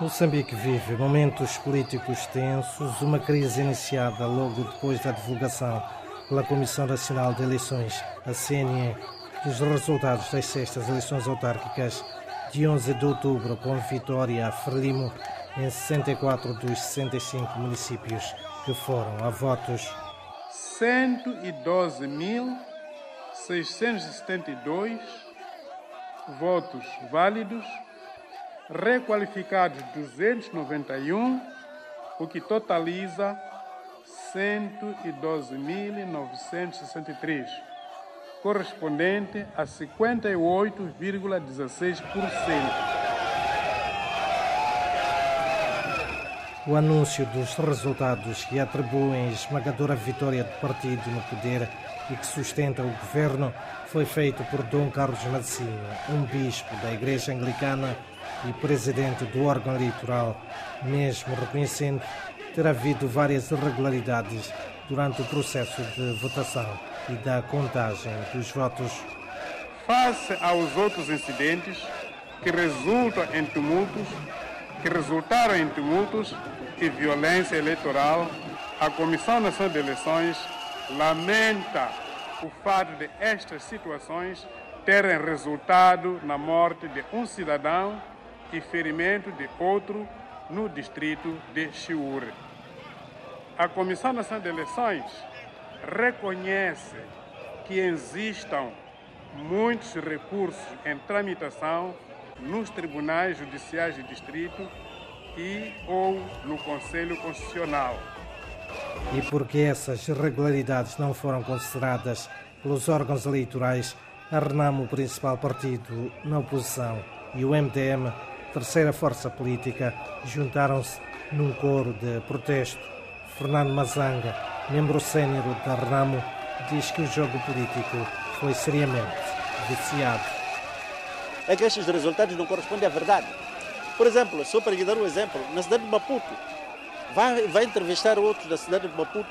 Moçambique vive momentos políticos tensos, uma crise iniciada logo depois da divulgação pela Comissão Nacional de Eleições, a CNE, dos resultados das sextas eleições autárquicas de 11 de outubro, com vitória a Frelimo em 64 dos 65 municípios que foram a votos. 112.672 votos válidos requalificados 291, o que totaliza 112.963, correspondente a 58,16%. O anúncio dos resultados que atribuem esmagadora vitória do partido no poder e que sustenta o governo foi feito por Dom Carlos Madecinho, um bispo da Igreja Anglicana e presidente do órgão eleitoral, mesmo reconhecendo ter havido várias irregularidades durante o processo de votação e da contagem dos votos. Face aos outros incidentes que resultam em tumultos, que resultaram em tumultos e violência eleitoral, a Comissão Nacional de Eleições lamenta o fato de estas situações terem resultado na morte de um cidadão e ferimento de outro no distrito de Chiure. A Comissão Nacional de Eleições reconhece que existam muitos recursos em tramitação nos tribunais judiciais de distrito e ou no Conselho Constitucional. E porque essas irregularidades não foram consideradas pelos órgãos eleitorais, a Renamo, o principal partido na oposição, e o MDM, terceira força política, juntaram-se num coro de protesto. Fernando Mazanga, membro sênior da Renamo, diz que o jogo político foi seriamente viciado. É que estes resultados não correspondem à verdade. Por exemplo, só para lhe dar um exemplo, na cidade de Maputo, vai, vai entrevistar outros da cidade de Maputo,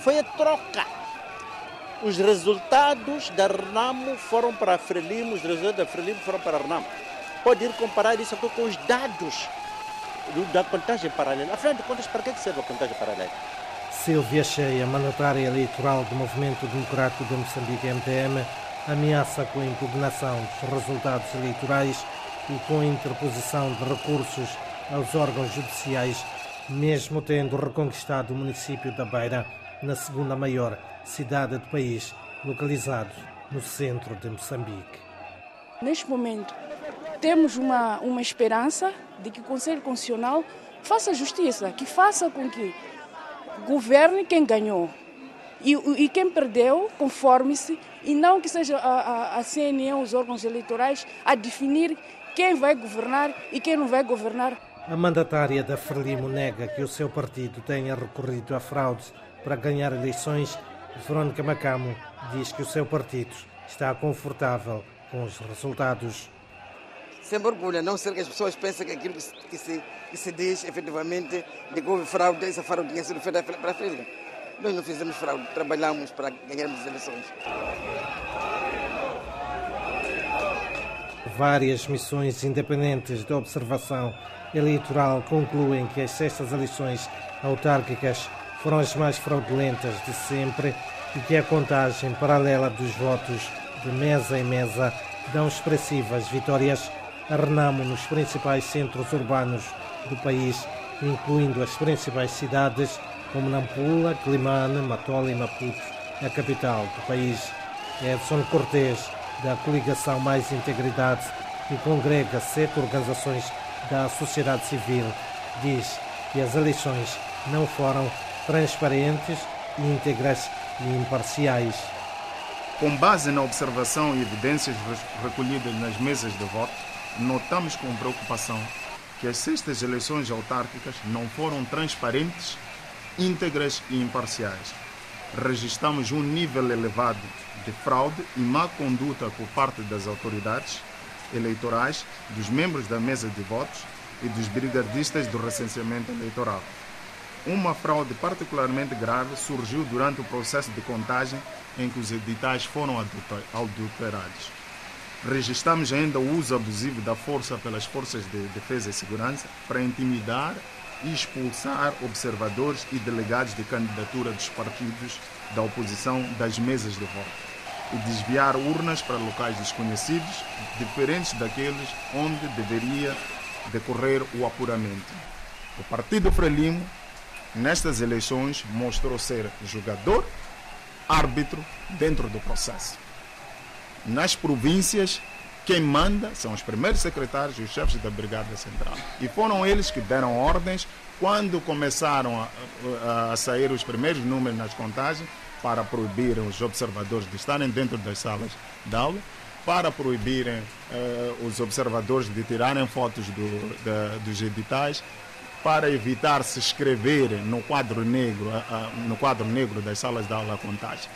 foi a troca. Os resultados da Renamo foram para a Frelimo, os resultados da Frelimo foram para a Renamo pode ir comparar isso aqui com os dados da contagem paralela. Afinal de contas, para que serve a contagem paralela? Silvia Cheia, mandatária eleitoral do Movimento Democrático de Moçambique MTM, ameaça com a impugnação dos resultados eleitorais e com a interposição de recursos aos órgãos judiciais, mesmo tendo reconquistado o município da Beira, na segunda maior cidade do país, localizado no centro de Moçambique. Neste momento, temos uma, uma esperança de que o Conselho Constitucional faça justiça, que faça com que governe quem ganhou e, e quem perdeu conforme-se e não que seja a, a, a CNE, os órgãos eleitorais, a definir quem vai governar e quem não vai governar. A mandatária da Frelimo nega que o seu partido tenha recorrido a fraudes para ganhar eleições. Verónica Macamo diz que o seu partido está confortável com os resultados sempre orgulho, a não ser que as pessoas pensem que aquilo que se, que se, que se diz efetivamente de que houve fraude, essa fraude tinha sido feita para a frente. Nós não fizemos fraude, trabalhamos para ganharmos as eleições. Várias missões independentes de observação eleitoral concluem que as sextas eleições autárquicas foram as mais fraudulentas de sempre e que a contagem paralela dos votos de mesa em mesa dão expressivas vitórias Renamo nos principais centros urbanos do país, incluindo as principais cidades como Nampula, Climane, Matola e Maputo, a capital do país. Edson Cortes, da coligação Mais Integridade, que congrega sete organizações da sociedade civil, diz que as eleições não foram transparentes, íntegras e imparciais. Com base na observação e evidências recolhidas nas mesas de voto, notamos com preocupação que as sextas eleições autárquicas não foram transparentes, íntegras e imparciais. Registramos um nível elevado de fraude e má conduta por parte das autoridades eleitorais, dos membros da mesa de votos e dos brigadistas do recenseamento eleitoral. Uma fraude particularmente grave surgiu durante o processo de contagem em que os editais foram adulterados. Registramos ainda o uso abusivo da força pelas forças de defesa e segurança para intimidar e expulsar observadores e delegados de candidatura dos partidos da oposição das mesas de voto e desviar urnas para locais desconhecidos, diferentes daqueles onde deveria decorrer o apuramento. O Partido Frelimo, nestas eleições, mostrou ser jogador, árbitro dentro do processo. Nas províncias, quem manda são os primeiros secretários e os chefes da Brigada Central. E foram eles que deram ordens quando começaram a, a sair os primeiros números nas contagens para proibir os observadores de estarem dentro das salas de aula, para proibirem eh, os observadores de tirarem fotos do, dos editais, para evitar se escrever no quadro negro, no quadro negro das salas de aula a contagem.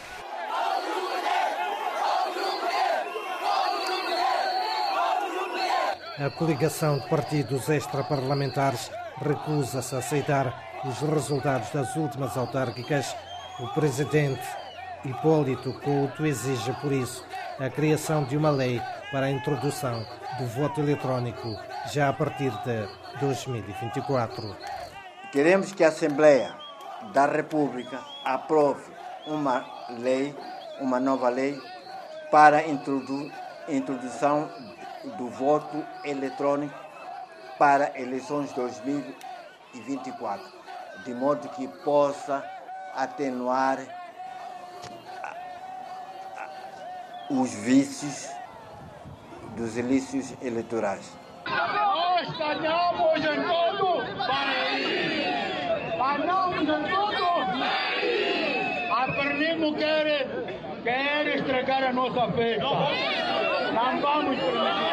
A coligação de partidos extraparlamentares recusa-se a aceitar os resultados das últimas autárquicas o presidente Hipólito Couto exige, por isso, a criação de uma lei para a introdução do voto eletrónico já a partir de 2024. Queremos que a Assembleia da República aprove uma lei, uma nova lei, para a introdução do voto eletrônico para eleições 2024, de modo que possa atenuar os vícios dos ilícitos eleitorais. Nós ganhamos em todo Ganhamos em todo A Pernambuco quer estragar a nossa festa. Não vamos permitir.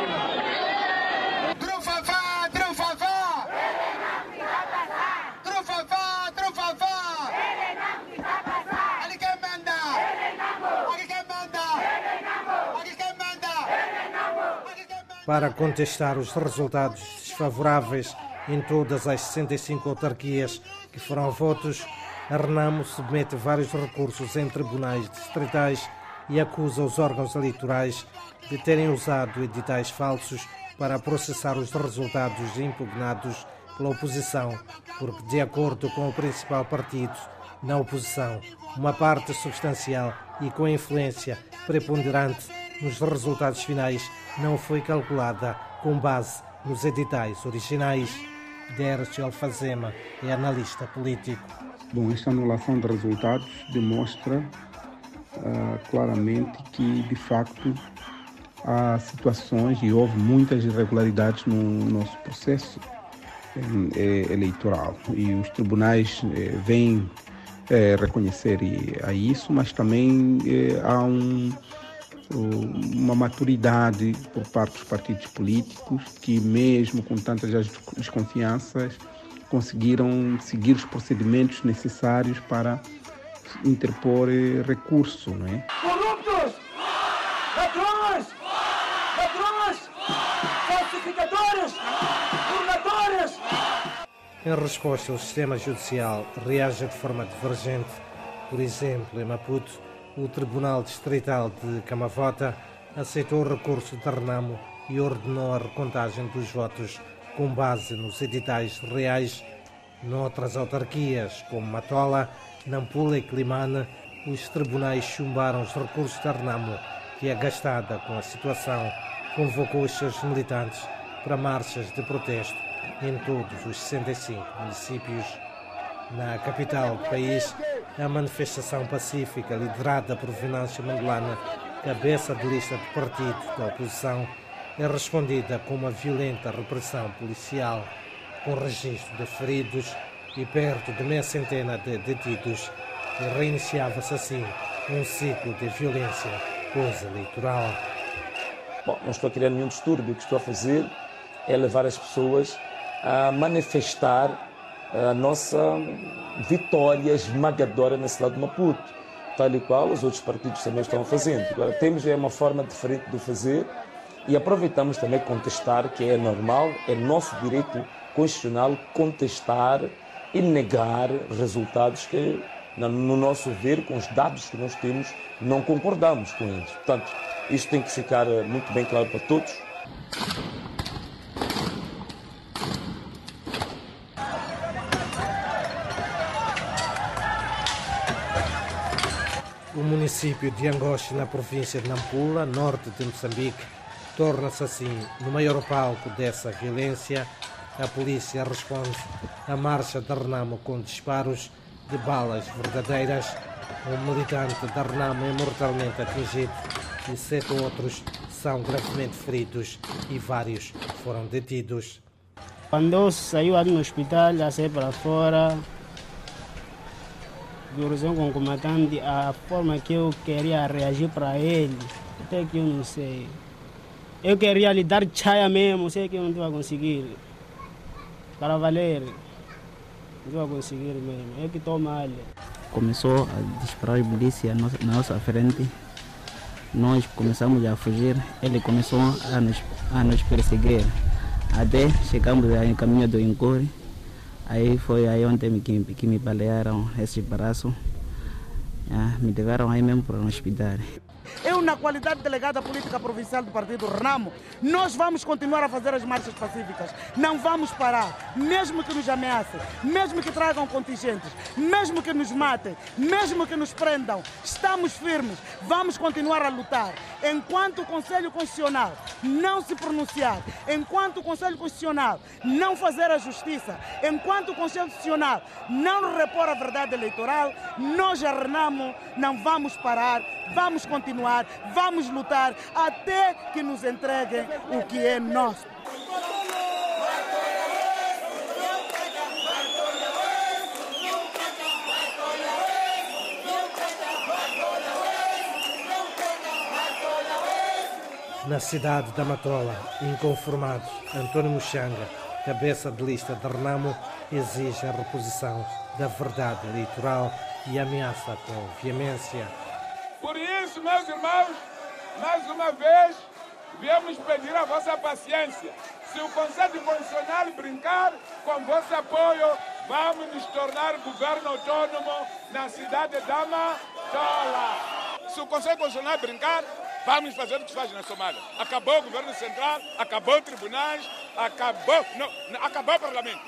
Para contestar os resultados desfavoráveis em todas as 65 autarquias que foram votos, a Renamo submete vários recursos em tribunais distritais e acusa os órgãos eleitorais de terem usado editais falsos para processar os resultados impugnados pela oposição, porque, de acordo com o principal partido na oposição, uma parte substancial e com influência preponderante nos resultados finais não foi calculada com base nos editais originais. Dércio Alfazema é analista político. Bom, esta anulação de resultados demonstra uh, claramente que, de facto, há situações e houve muitas irregularidades no nosso processo eh, eleitoral. E os tribunais eh, vêm eh, reconhecer a isso, mas também há um uma maturidade por parte dos partidos políticos que, mesmo com tantas desconfianças, conseguiram seguir os procedimentos necessários para interpor eh, recurso. Não é? Corruptos! Ladrões! Ladrões! Falsificadores! Burladores! Em resposta, o sistema judicial reage de forma divergente. Por exemplo, em Maputo, o Tribunal Distrital de Camavota aceitou o recurso de Renamo e ordenou a recontagem dos votos com base nos editais reais. Noutras autarquias, como Matola, Nampula e Climane, os tribunais chumbaram os recursos de Renamo, que, agastada com a situação, convocou os seus militantes para marchas de protesto em todos os 65 municípios. Na capital do país, a manifestação pacífica liderada por Venâncio Mandelana, cabeça de lista do partido da oposição, é respondida com uma violenta repressão policial, com registro de feridos e perto de meia centena de detidos, e reiniciava-se assim um ciclo de violência pós-eleitoral. Bom, não estou a criar nenhum distúrbio, o que estou a fazer é levar as pessoas a manifestar a nossa vitória esmagadora na cidade de Maputo, tal e qual os outros partidos também estão fazendo. Agora, temos é uma forma diferente de fazer e aproveitamos também contestar, que é normal, é nosso direito constitucional contestar e negar resultados que no nosso ver, com os dados que nós temos, não concordamos com eles. Portanto, isto tem que ficar eh, muito bem claro para todos. Município de Angoche, na província de Nampula, norte de Moçambique, torna-se assim no maior palco dessa violência. A polícia responde à marcha de Renamo com disparos de balas verdadeiras. Um militante da Renamo é mortalmente atingido e sete outros são gravemente feridos e vários foram detidos. Quando saiu ali no hospital, já saí para fora, violação com o comandante, a forma que eu queria reagir para ele, até que eu não sei. Eu queria lhe dar chaya mesmo, sei que eu não ia conseguir. Para valer, não ia conseguir mesmo. Eu que estou mal. Começou a disparar a polícia na nossa frente. Nós começamos a fugir, ele começou a nos, a nos perseguir. Até chegamos em caminho do Incore. Aí foi aí onde que, que me balearam esse braço. Ah, me levaram aí mesmo para o hospital. Eu, na qualidade de delegada política provincial do Partido Renamo, nós vamos continuar a fazer as marchas pacíficas. Não vamos parar, mesmo que nos ameacem, mesmo que tragam contingentes, mesmo que nos matem, mesmo que nos prendam. Estamos firmes, vamos continuar a lutar. Enquanto o Conselho Constitucional não se pronunciar, enquanto o Conselho Constitucional não fazer a justiça, enquanto o Conselho Constitucional não repor a verdade eleitoral, nós a Renamo não vamos parar, vamos continuar, vamos lutar até que nos entreguem o que é nosso. Na cidade da Matola, inconformado, António Muxanga, cabeça de lista de Renamo, exige a reposição da verdade eleitoral e ameaça com veemência. Meus irmãos, mais uma vez, viemos pedir a vossa paciência. Se o Conselho Constitucional brincar com vosso apoio, vamos nos tornar governo autônomo na cidade da Matola. Se o Conselho Constitucional brincar, Vamos fazer o que se faz na Somália. Acabou o governo central, acabou tribunais, acabou, não, acabou o parlamento.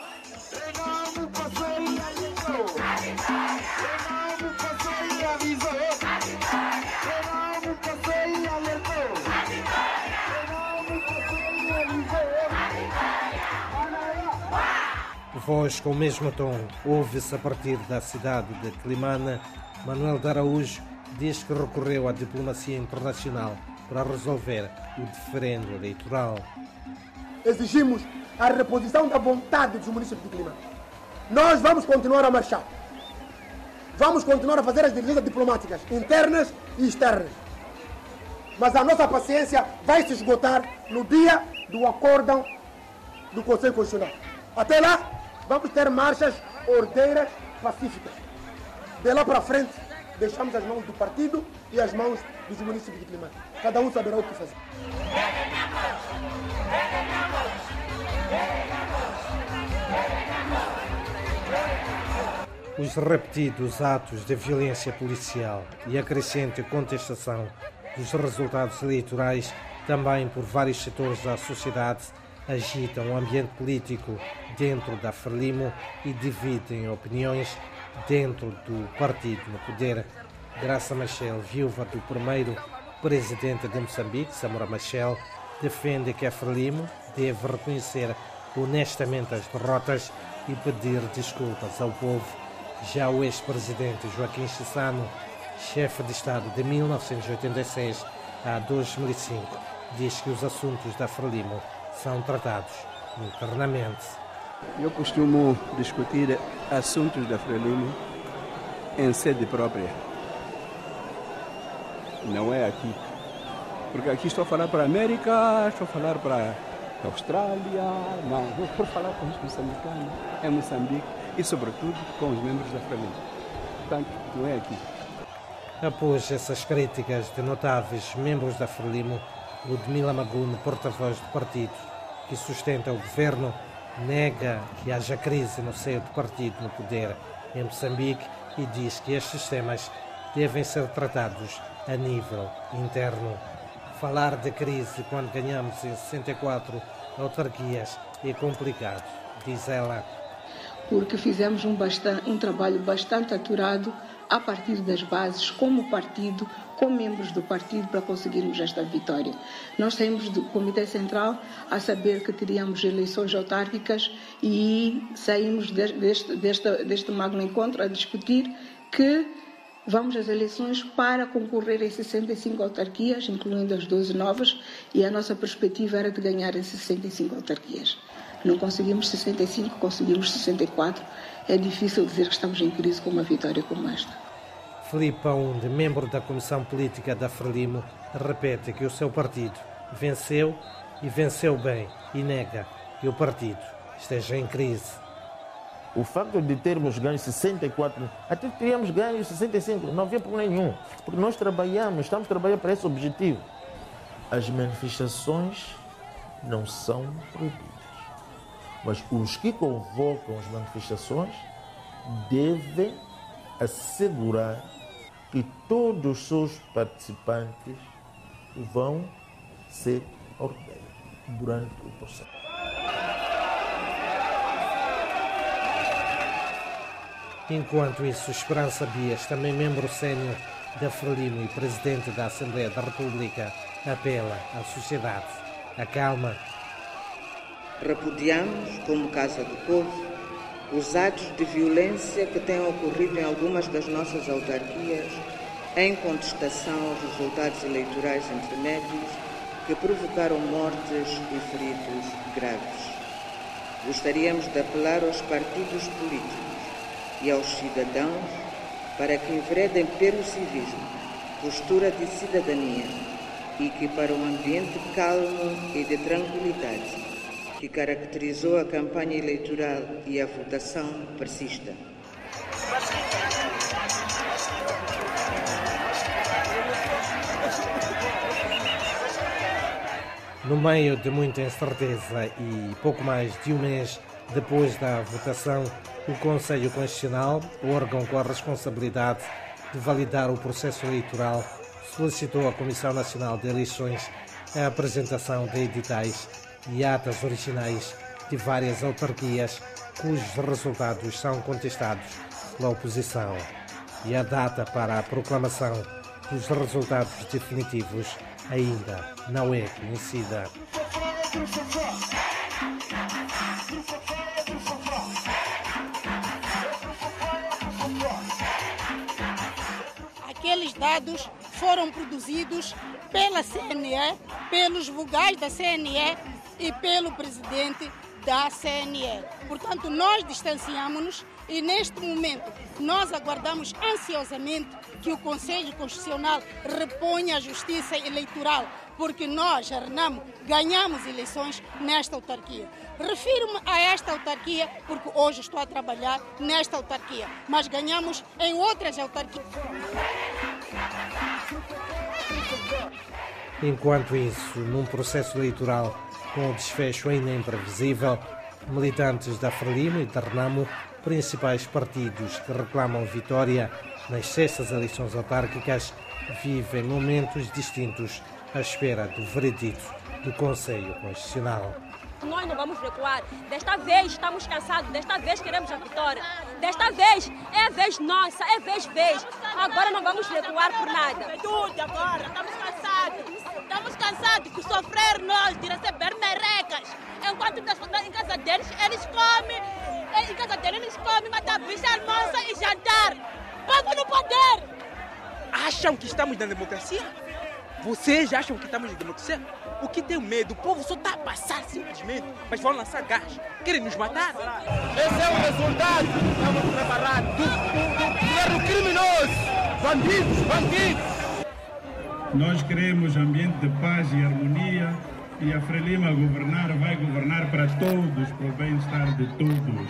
Voz com o mesmo tom ouve-se a partir da cidade de Climana. Manuel de Araújo diz que recorreu à diplomacia internacional para resolver o diferendo eleitoral. Exigimos a reposição da vontade dos municípios de Clima. Nós vamos continuar a marchar. Vamos continuar a fazer as diligências diplomáticas internas e externas. Mas a nossa paciência vai se esgotar no dia do acórdão do Conselho Constitucional. Até lá, vamos ter marchas ordeiras pacíficas. De lá para frente, deixamos as mãos do partido e as mãos dos municípios de Climate. Cada um saberá o que fazer. Os repetidos atos de violência policial e a crescente contestação dos resultados eleitorais, também por vários setores da sociedade, agitam o ambiente político dentro da Frelimo e dividem opiniões dentro do partido no poder. Graça Machel, viúva do primeiro presidente de Moçambique, Samora Machel, defende que a Frelimo deve reconhecer honestamente as derrotas e pedir desculpas ao povo. Já o ex-presidente Joaquim Chissano, chefe de Estado de 1986 a 2005, diz que os assuntos da Frelimo são tratados internamente. Eu costumo discutir assuntos da Frelimo em sede própria. Não é aqui. Porque aqui estou a falar para a América, estou a falar para a Austrália, não, vou falar com os moçambicanos, em Moçambique e, sobretudo, com os membros da Frelimo. Portanto, não é aqui. Após essas críticas de notáveis membros da Frelimo, Ludmila Maguno, porta-voz do partido que sustenta o governo, nega que haja crise no seio do partido no poder em Moçambique e diz que estes temas devem ser tratados a nível interno. Falar de crise quando ganhamos em 64 autarquias é complicado, diz ela. Porque fizemos um, bastante, um trabalho bastante aturado a partir das bases, como partido, com membros do partido, para conseguirmos esta vitória. Nós saímos do Comitê Central a saber que teríamos eleições autárquicas e saímos deste, deste, deste magno encontro a discutir que Vamos às eleições para concorrer em 65 autarquias, incluindo as 12 novas, e a nossa perspectiva era de ganhar em 65 autarquias. Não conseguimos 65, conseguimos 64. É difícil dizer que estamos em crise com uma vitória como esta. Filipe Paunde, membro da Comissão Política da Frelimo, repete que o seu partido venceu e venceu bem e nega que o partido esteja em crise. O facto de termos ganho 64, até teríamos ganho 65, não havia problema nenhum, porque nós trabalhamos, estamos trabalhando para esse objetivo. As manifestações não são proibidas, mas os que convocam as manifestações devem assegurar que todos os seus participantes vão ser ordenados durante o processo. Enquanto isso, Esperança Bias, também membro sênior da Frelimo e presidente da Assembleia da República, apela à sociedade a calma. Repudiamos, como Casa do Povo, os atos de violência que têm ocorrido em algumas das nossas autarquias em contestação aos resultados eleitorais intermédios que provocaram mortes e feridos graves. Gostaríamos de apelar aos partidos políticos e aos cidadãos para que enveredem pelo civismo, postura de cidadania e que para um ambiente calmo e de tranquilidade que caracterizou a campanha eleitoral e a votação persista. No meio de muita incerteza e pouco mais de um mês depois da votação, o Conselho Constitucional, órgão com a responsabilidade de validar o processo eleitoral, solicitou à Comissão Nacional de Eleições a apresentação de editais e atas originais de várias autarquias cujos resultados são contestados pela oposição. E a data para a proclamação dos resultados definitivos ainda não é conhecida. aqueles dados foram produzidos pela CNE, pelos vogais da CNE e pelo presidente da CNE. Portanto, nós distanciamos-nos e neste momento nós aguardamos ansiosamente que o Conselho Constitucional reponha a justiça eleitoral, porque nós, Renamo, ganhamos eleições nesta autarquia. Refiro-me a esta autarquia porque hoje estou a trabalhar nesta autarquia, mas ganhamos em outras autarquias. Enquanto isso, num processo eleitoral com o desfecho ainda imprevisível, militantes da Frelimo e da Renamo, principais partidos que reclamam vitória nas sextas eleições autárquicas, vivem momentos distintos à espera do veredito do Conselho Constitucional. Nós não vamos recuar. Desta vez estamos cansados, desta vez queremos a vitória. Desta vez é vez nossa, é vez vez. Agora não vamos recuar por nada. Tudo agora, estamos cansados. Cansados de sofrer nós, de receber merecas. Enquanto em casa deles, eles comem. Em casa deles, eles comem, matar bicha, almoça e jantar. Povo no poder! Acham que estamos na democracia? Vocês acham que estamos na democracia? O que tem medo? O povo só está a passar simplesmente, mas vão lançar gás. Querem nos matar? Esse é o resultado, estamos preparados, do, do, do governo criminoso. Bandidos, bandidos. Nós queremos ambiente de paz e harmonia e a Frelima governar vai governar para todos, para o bem-estar de todos.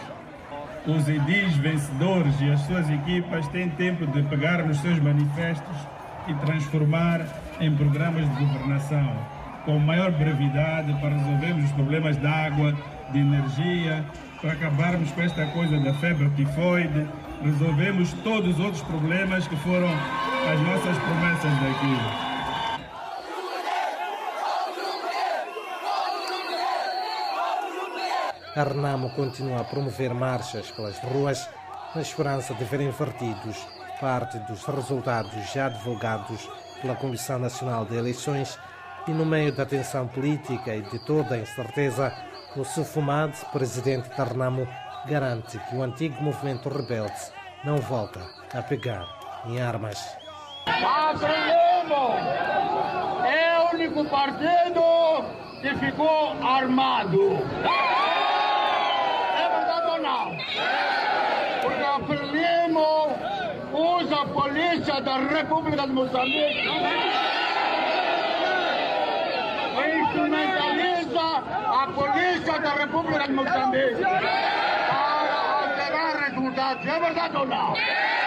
Os edis vencedores e as suas equipas têm tempo de pegar nos seus manifestos e transformar em programas de governação com maior brevidade para resolvermos os problemas de água, de energia, para acabarmos com esta coisa da febre tifoide resolvemos todos os outros problemas que foram as nossas promessas daqui. A Renamo continua a promover marchas pelas ruas na esperança de ver invertidos parte dos resultados já divulgados pela Comissão Nacional de Eleições e no meio da tensão política e de toda a incerteza, o Sufumad, presidente da Renamo, garante que o antigo movimento rebelde não volta a pegar em armas. A é o único partido que ficou armado. É verdade ou não? Porque a Frelimo usa a polícia da República de Moçambique instrumentaliza a polícia da República de Moçambique para alterar resultados. É verdade ou não?